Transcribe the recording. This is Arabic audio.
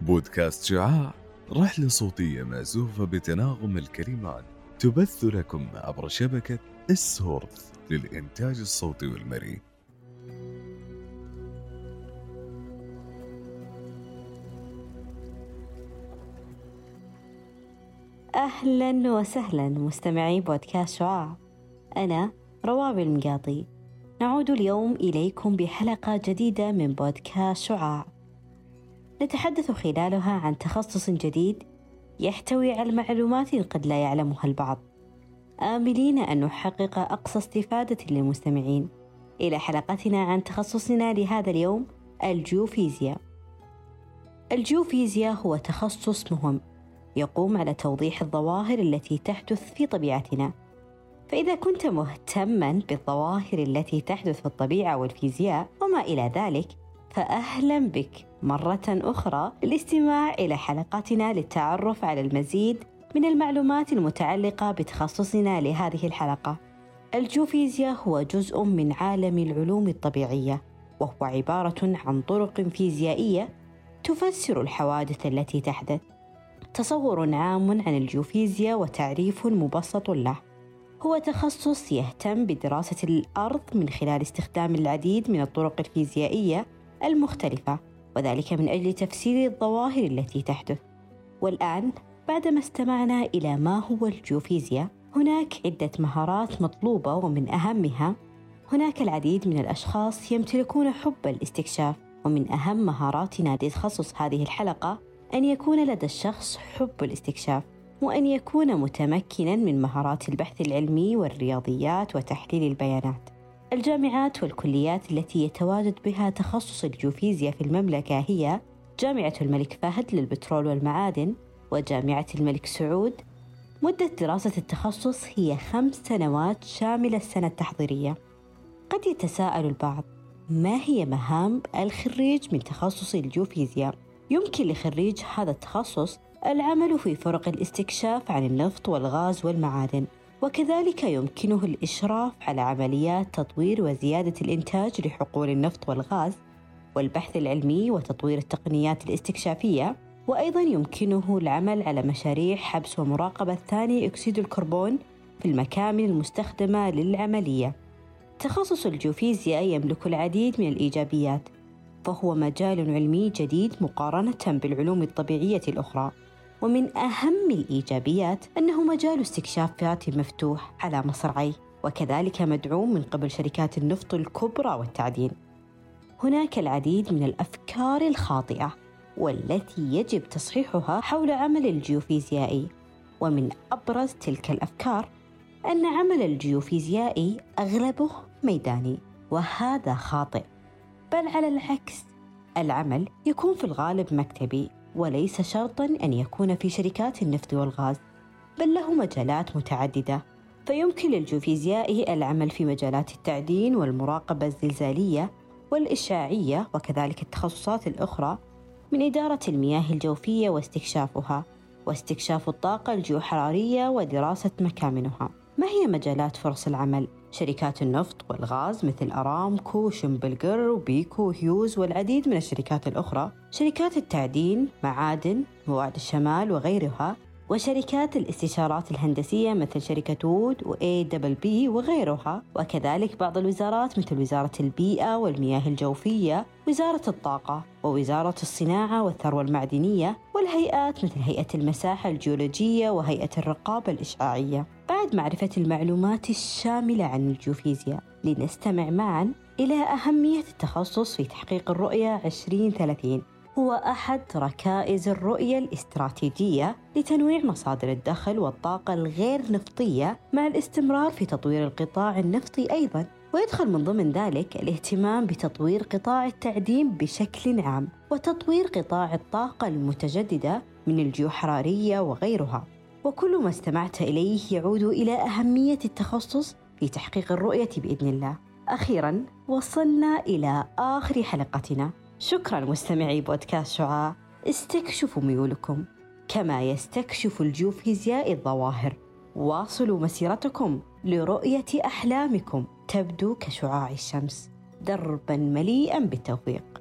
بودكاست شعاع رحلة صوتية مأزوفة بتناغم الكلمات تبث لكم عبر شبكة السورث للإنتاج الصوتي والمرئي. أهلا وسهلا مستمعي بودكاست شعاع. أنا رواب المقاطي. نعود اليوم إليكم بحلقة جديدة من بودكاست شعاع. نتحدث خلالها عن تخصص جديد يحتوي على معلومات قد لا يعلمها البعض. آملين أن نحقق أقصى استفادة للمستمعين. إلى حلقتنا عن تخصصنا لهذا اليوم الجيوفيزياء. الجيوفيزياء هو تخصص مهم يقوم على توضيح الظواهر التي تحدث في طبيعتنا. فإذا كنت مهتما بالظواهر التي تحدث في الطبيعة والفيزياء وما إلى ذلك فأهلا بك مرة أخرى للاستماع إلى حلقاتنا للتعرف على المزيد من المعلومات المتعلقة بتخصصنا لهذه الحلقة. الجيوفيزياء هو جزء من عالم العلوم الطبيعية، وهو عبارة عن طرق فيزيائية تفسر الحوادث التي تحدث. تصور عام عن الجيوفيزياء وتعريف مبسط له. هو تخصص يهتم بدراسة الأرض من خلال استخدام العديد من الطرق الفيزيائية المختلفة وذلك من أجل تفسير الظواهر التي تحدث. والآن بعدما استمعنا إلى ما هو الجيوفيزياء هناك عدة مهارات مطلوبة ومن أهمها هناك العديد من الأشخاص يمتلكون حب الاستكشاف ومن أهم مهاراتنا لتخصص هذه الحلقة أن يكون لدى الشخص حب الاستكشاف. وأن يكون متمكنا من مهارات البحث العلمي والرياضيات وتحليل البيانات. الجامعات والكليات التي يتواجد بها تخصص الجيوفيزياء في المملكة هي جامعة الملك فهد للبترول والمعادن وجامعة الملك سعود. مدة دراسة التخصص هي خمس سنوات شاملة السنة التحضيرية. قد يتساءل البعض ما هي مهام الخريج من تخصص الجيوفيزياء؟ يمكن لخريج هذا التخصص العمل في فرق الاستكشاف عن النفط والغاز والمعادن وكذلك يمكنه الإشراف على عمليات تطوير وزيادة الإنتاج لحقول النفط والغاز والبحث العلمي وتطوير التقنيات الاستكشافية. وأيضا يمكنه العمل على مشاريع حبس ومراقبة ثاني أكسيد الكربون في المكامن المستخدمة للعملية. تخصص الجيوفيزياء يملك العديد من الإيجابيات فهو مجال علمي جديد مقارنة بالعلوم الطبيعية الأخرى. ومن أهم الإيجابيات أنه مجال استكشافات مفتوح على مصرعيه وكذلك مدعوم من قبل شركات النفط الكبرى والتعدين. هناك العديد من الأفكار الخاطئة والتي يجب تصحيحها حول عمل الجيوفيزيائي. ومن أبرز تلك الأفكار أن عمل الجيوفيزيائي أغلبه ميداني وهذا خاطئ. بل على العكس العمل يكون في الغالب مكتبي وليس شرطا أن يكون في شركات النفط والغاز بل له مجالات متعددة. فيمكن للجيوفيزيائي العمل في مجالات التعدين والمراقبة الزلزالية والإشعاعية وكذلك التخصصات الأخرى من إدارة المياه الجوفية واستكشافها واستكشاف الطاقة الجيوحرارية ودراسة مكامنها. ما هي مجالات فرص العمل؟ شركات النفط والغاز مثل أرامكو شمبلجر وبيكو هيوز والعديد من الشركات الأخرى. شركات التعدين معادن مواد الشمال وغيرها. وشركات الاستشارات الهندسية مثل شركة وود و بي وغيرها. وكذلك بعض الوزارات مثل وزارة البيئة والمياه الجوفية وزارة الطاقة ووزارة الصناعة والثروة المعدنية والهيئات مثل هيئة المساحة الجيولوجية وهيئة الرقابة الإشعاعية. بعد معرفة المعلومات الشاملة عن الجيوفيزياء. لنستمع معا إلى أهمية التخصص في تحقيق الرؤية 2030 هو أحد ركائز الرؤية الاستراتيجية لتنويع مصادر الدخل والطاقة الغير نفطية مع الاستمرار في تطوير القطاع النفطي أيضاً ويدخل من ضمن ذلك الاهتمام بتطوير قطاع التعدين بشكل عام وتطوير قطاع الطاقة المتجددة من الجيوحرارية وغيرها. وكل ما استمعت إليه يعود إلى أهمية التخصص في تحقيق الرؤية بإذن الله. أخيرا وصلنا إلى آخر حلقتنا. شكرا مستمعي بودكاست شعاع. استكشفوا ميولكم كما يستكشف الجيوفيزياء الظواهر. واصلوا مسيرتكم لرؤية أحلامكم تبدو كشعاع الشمس. دربا مليئا بالتوفيق.